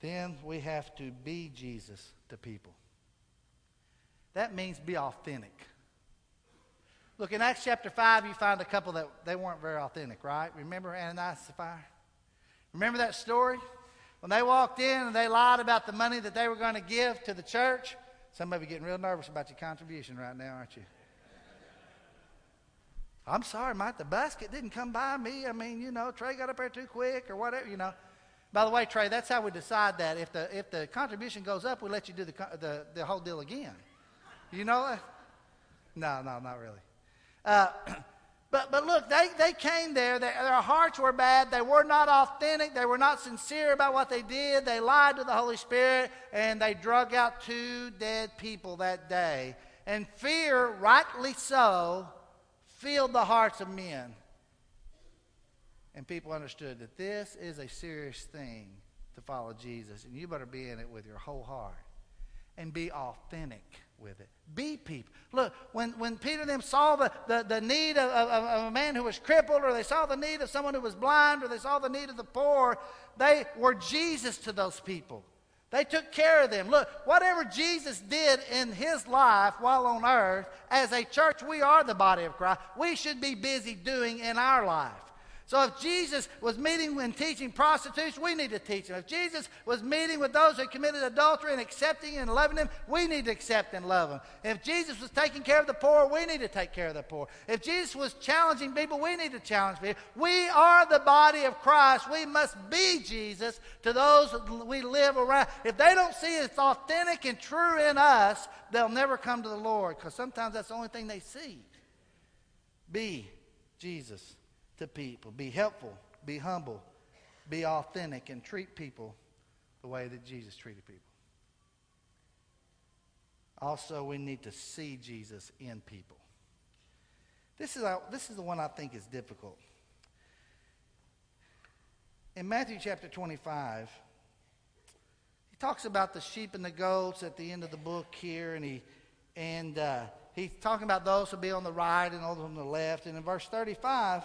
Then we have to be Jesus to people. That means be authentic. Look, in Acts chapter 5, you find a couple that they weren't very authentic, right? Remember Ananias and Sapphira? Remember that story? When they walked in and they lied about the money that they were going to give to the church, some of you getting real nervous about your contribution right now, aren't you? I'm sorry, Mike, the basket didn't come by me. I mean, you know, Trey got up there too quick or whatever, you know. By the way, Trey, that's how we decide that. If the, if the contribution goes up, we let you do the, the, the whole deal again. You know? No, no, not really. Uh, but, but look, they, they came there. They, their hearts were bad. They were not authentic. They were not sincere about what they did. They lied to the Holy Spirit, and they drug out two dead people that day. And fear, rightly so, filled the hearts of men. And people understood that this is a serious thing to follow Jesus, and you better be in it with your whole heart and be authentic with it. Be people. Look, when, when Peter and them saw the, the, the need of, of, of, a man who was crippled, or they saw the need of someone who was blind, or they saw the need of the poor, they were Jesus to those people. They took care of them. Look, whatever Jesus did in his life while on earth, as a church, we are the body of Christ. We should be busy doing in our life. So if Jesus was meeting and teaching prostitutes, we need to teach them. If Jesus was meeting with those who committed adultery and accepting and loving them, we need to accept and love them. If Jesus was taking care of the poor, we need to take care of the poor. If Jesus was challenging people, we need to challenge people. We are the body of Christ. We must be Jesus to those we live around. If they don't see it's authentic and true in us, they'll never come to the Lord because sometimes that's the only thing they see. Be Jesus to people. Be helpful, be humble, be authentic, and treat people the way that Jesus treated people. Also, we need to see Jesus in people. This is, our, this is the one I think is difficult. In Matthew chapter 25, he talks about the sheep and the goats at the end of the book here, and he and uh, he's talking about those who be on the right and those on the left. And in verse 35,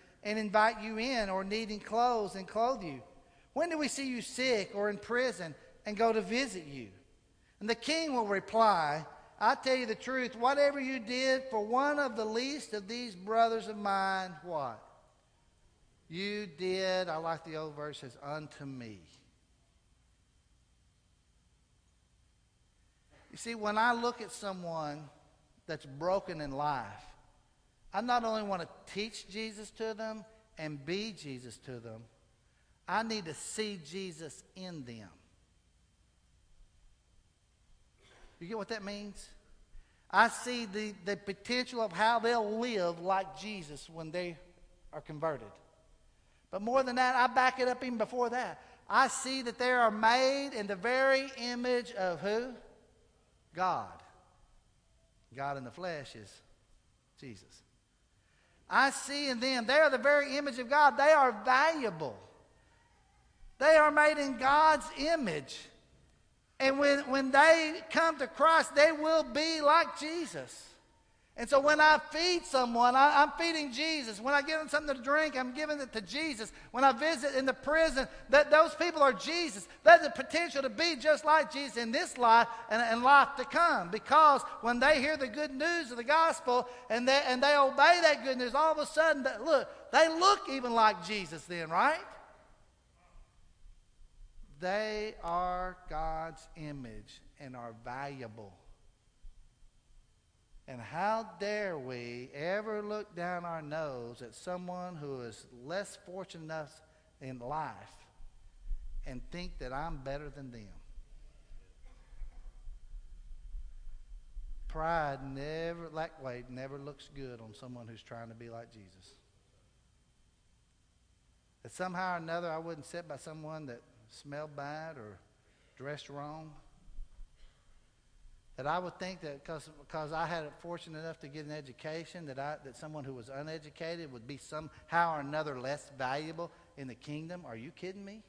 and invite you in or needing clothes and clothe you? When do we see you sick or in prison and go to visit you? And the king will reply, I tell you the truth, whatever you did for one of the least of these brothers of mine, what? You did, I like the old verse, says, unto me. You see, when I look at someone that's broken in life, I not only want to teach Jesus to them and be Jesus to them, I need to see Jesus in them. You get what that means? I see the, the potential of how they'll live like Jesus when they are converted. But more than that, I back it up even before that. I see that they are made in the very image of who? God. God in the flesh is Jesus. I see in them, they are the very image of God. They are valuable. They are made in God's image. And when, when they come to Christ, they will be like Jesus. And so when I feed someone, I, am feeding Jesus. When I give them something to drink, I'm giving it to Jesus. When I visit in the prison, that those people are Jesus. They have the potential to be just like Jesus in this life and, and life to come. Because when they hear the good news of the gospel and they, and they obey that good news, all of a sudden, look, they look even like Jesus then, right? They are God's image and are valuable. And how dare we ever look down our nose at someone who is less fortunate enough in life and think that I'm better than them? Pride never, like way, never looks good on someone who's trying to be like Jesus. That somehow or another I wouldn't sit by someone that smelled bad or dressed wrong that I would think that because I had fortunate enough to get an education that I that someone who was uneducated would be somehow or another less valuable in the kingdom. Are you kidding me?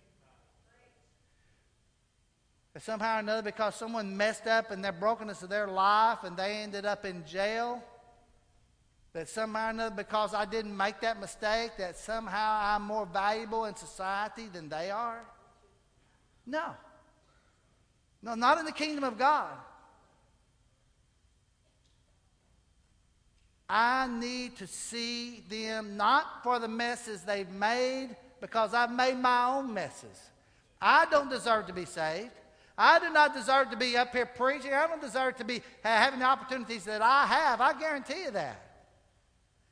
That somehow or another because someone messed up in their brokenness of their life and they ended up in jail. That somehow or another because I didn't make that mistake that somehow I'm more valuable in society than they are. No. No, not in the kingdom of God. I need to see them not for the messes they've made, because I've made my own messes. I don't deserve to be saved. I do not deserve to be up here preaching. I don't deserve to be having the opportunities that I have. I guarantee you that.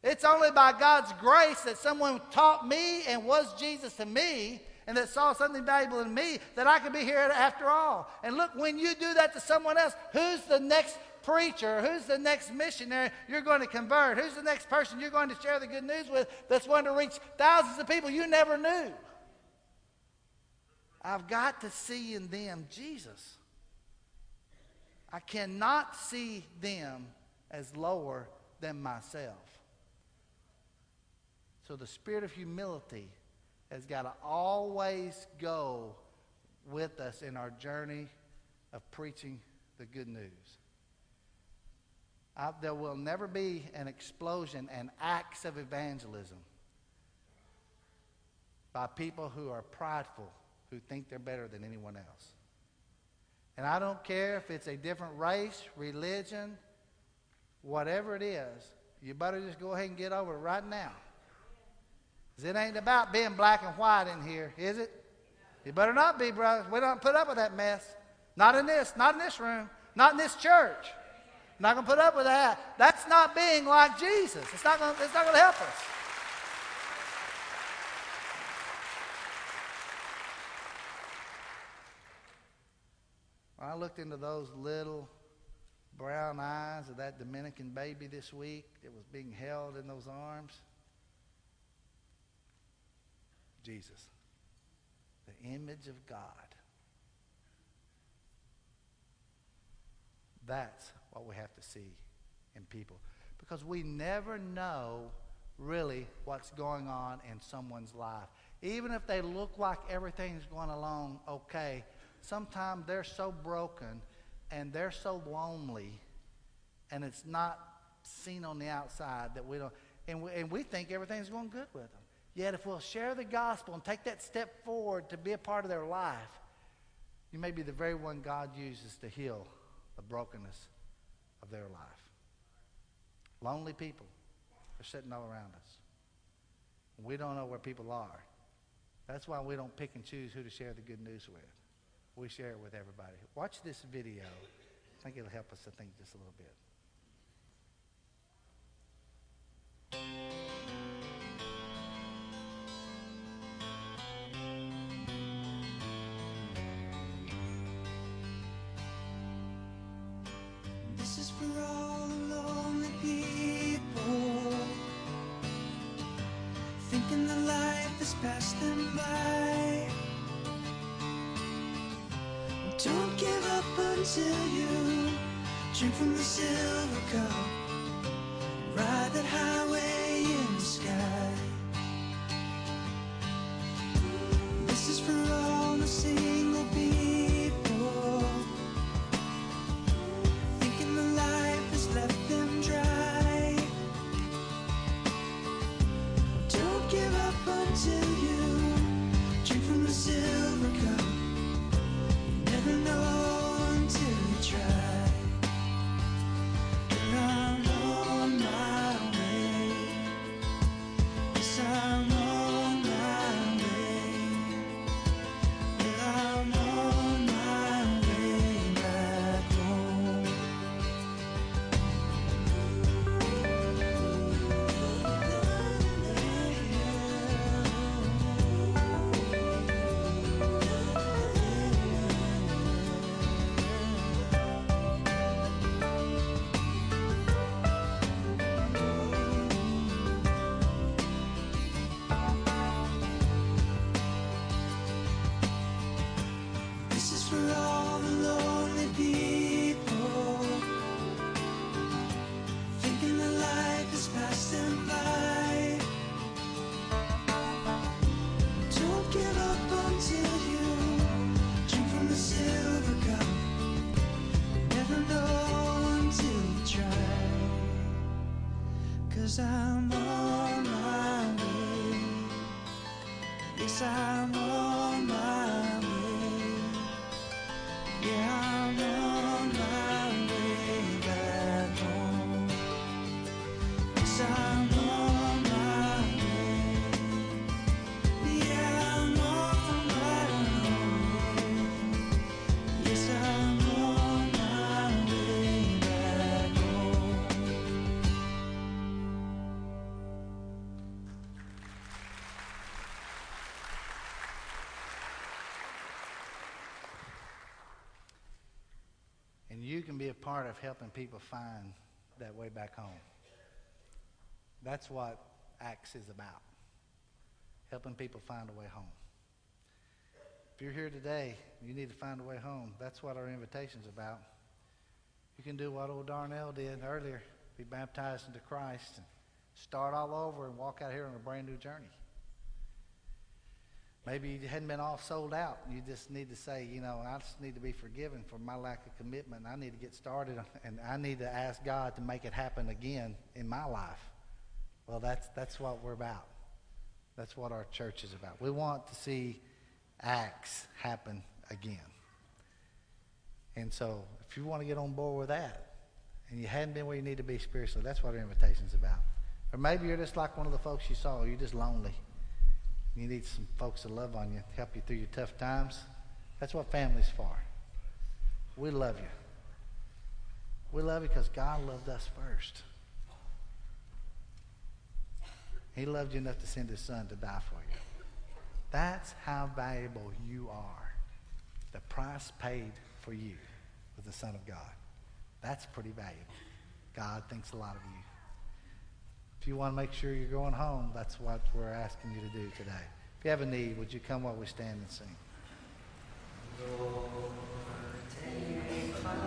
It's only by God's grace that someone taught me and was Jesus to me and that saw something valuable in me that I could be here after all. And look, when you do that to someone else, who's the next preacher? Who's the next missionary you're going to convert? Who's the next person you're going to share the good news with that's going to reach thousands of people you never knew? I've got to see in them Jesus. I cannot see them as lower than myself. So the spirit of humility has got to always go with us in our journey of preaching the good news. I, there will never be an explosion and acts of evangelism by people who are prideful, who think they're better than anyone else. And I don't care if it's a different race, religion, whatever it is, you better just go ahead and get over it right now. It ain't about being black and white in here, is it? You better not be, brothers. We don't put up with that mess. Not in this, not in this room, not in this church. I'm not going to put up with that. That's not being like Jesus. It's not going, it's not going to help us. When I looked into those little brown eyes of that Dominican baby this week that was being held in those arms. Jesus, the image of God. That's what we have to see in people. Because we never know really what's going on in someone's life. Even if they look like everything's going along okay, sometimes they're so broken and they're so lonely and it's not seen on the outside that we don't, and we, and we think everything's going good with them. Yet, if we'll share the gospel and take that step forward to be a part of their life, you may be the very one God uses to heal the brokenness their life. Lonely people are sitting all around us. We don't know where people are. That's why we don't pick and choose who to share the good news with. We share it with everybody. Watch this video. I think it'll help us to think just a little bit. From the silver cup a part of helping people find that way back home. That's what Acts is about. Helping people find a way home. If you're here today, you need to find a way home. That's what our invitation's about. You can do what old Darnell did earlier, be baptized into Christ and start all over and walk out here on a brand new journey. Maybe you hadn't been all sold out. You just need to say, you know, I just need to be forgiven for my lack of commitment. I need to get started, and I need to ask God to make it happen again in my life. Well, that's that's what we're about. That's what our church is about. We want to see acts happen again. And so, if you want to get on board with that, and you hadn't been where you need to be spiritually, that's what our invitation's about. Or maybe you're just like one of the folks you saw. You're just lonely. You need some folks to love on you, help you through your tough times. That's what family's for. We love you. We love you because God loved us first. He loved you enough to send his son to die for you. That's how valuable you are. The price paid for you was the Son of God. That's pretty valuable. God thinks a lot of you. If you want to make sure you're going home, that's what we're asking you to do today. If you have a need, would you come while we stand and sing? But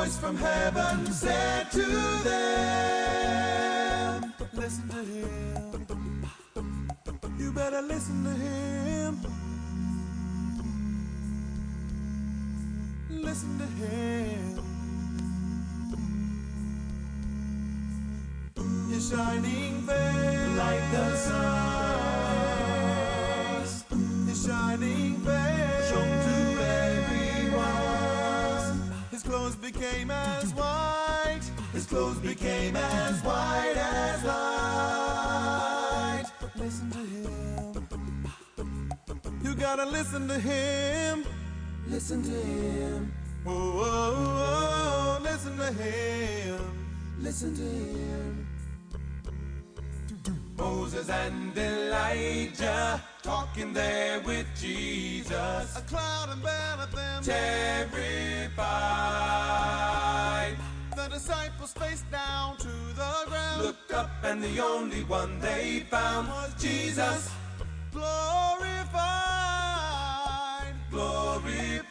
voice from heaven said. clothes became as white as light. Listen to him. You gotta listen to him. Listen to him. Oh, oh, oh listen to him. Listen to him. Moses and Elijah talking there with Jesus. A cloud enveloped them, terrified disciples face down to the ground. Looked up, and the only one they found was Jesus. Glorified. Glorified.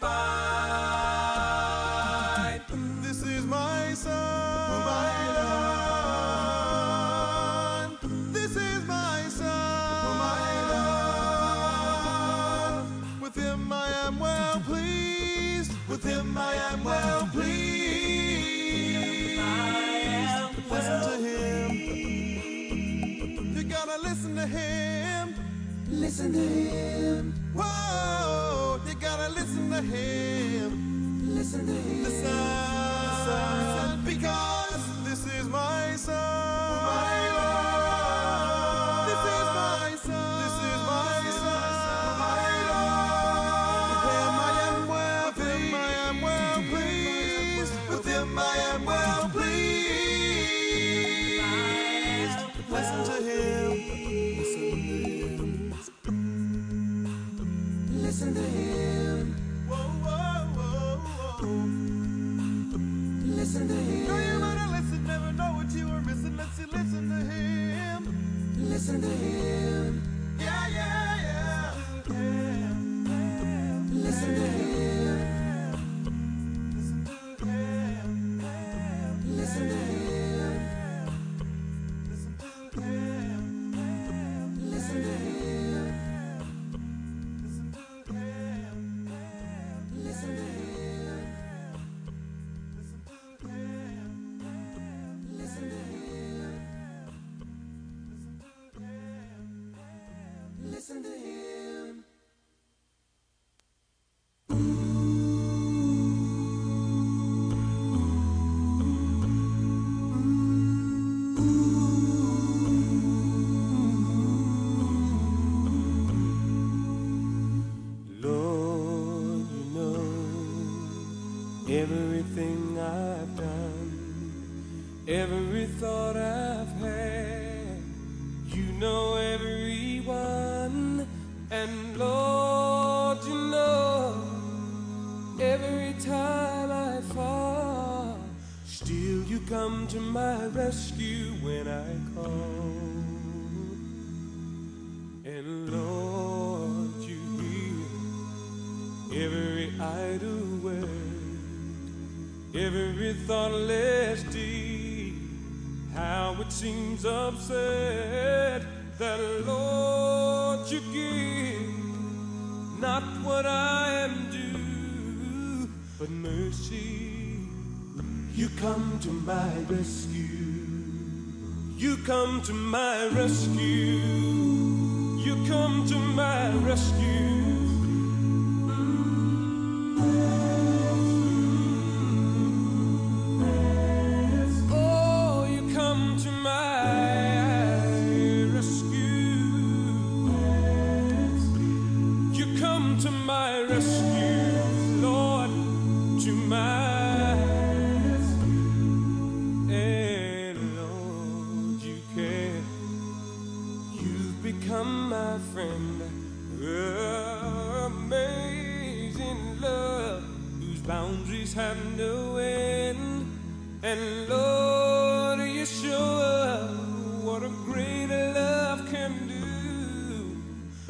listen to him. Whoa, you gotta listen to him. Listen to him. Listen, listen, listen because this is my song. My to my rescue. You come to my rescue.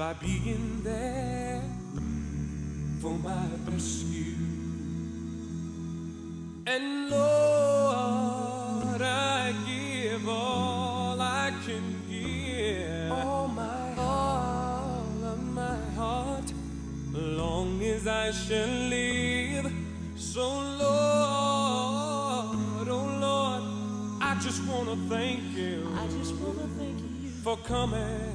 By being there for my rescue. And Lord, I give all I can give. All my all of my heart, long as I shall live. So Lord, oh Lord, I just wanna thank you. I just wanna thank you for coming,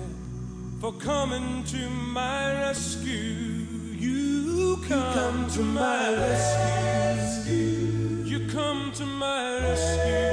for coming to my rescue. You come, to my rescue. You come to my rescue.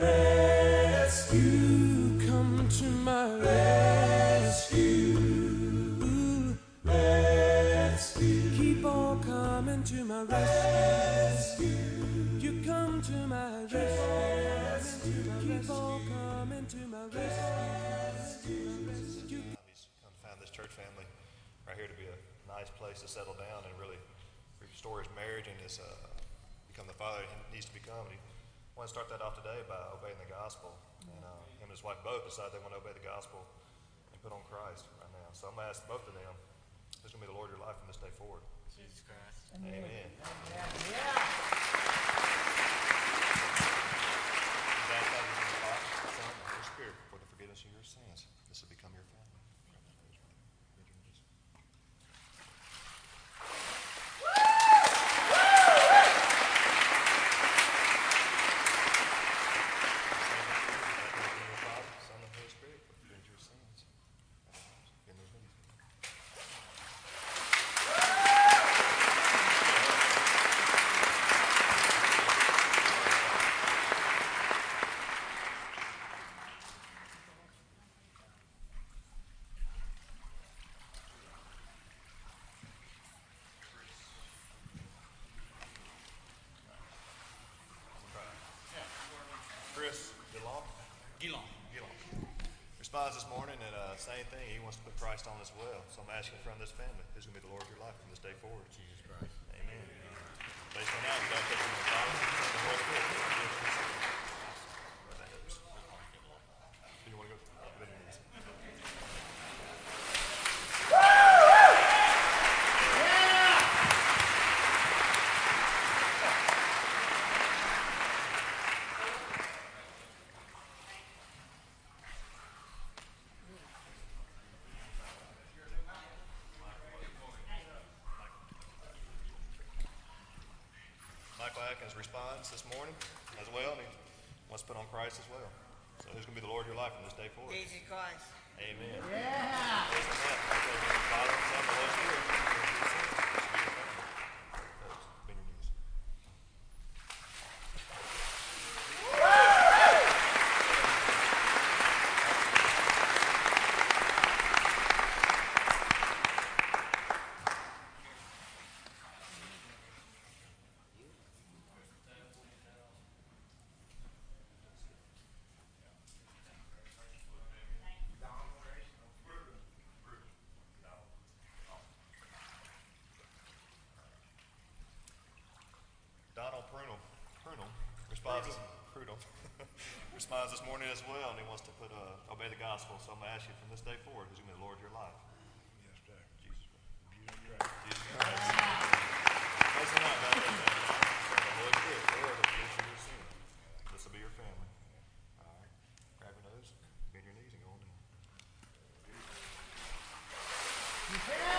Rescue, come to my rescue. Rescue, keep on coming to my rescue. You come to my rescue. Keep on coming to my rescue. He's come find this church family right here to be a nice place to settle down and really restore his marriage and his uh, become the father he needs to become. And he want to start that off today by obeying the gospel. And uh, him and his wife both decided they want to obey the gospel and put on Christ right now. So I'm going to ask both of them, who's going to be the Lord of your life from this day forward? Jesus Christ. Amen. Baptize Michael Atkins' response this morning as well, and he wants to put on Christ as well. So who's going to be the Lord of your life from this day forward? Jesus Christ. Amen. Yeah. response, Prudham, responds this morning as well, and he wants to put uh, obey the gospel. So I'm going to ask you from this day forward, who's going to be the Lord of your life? Yes, sir. Jesus Christ. Jesus Christ. Praise the Lord, man. This will be your family. All right. Grab your nose, bend your knees, and go on. Yeah.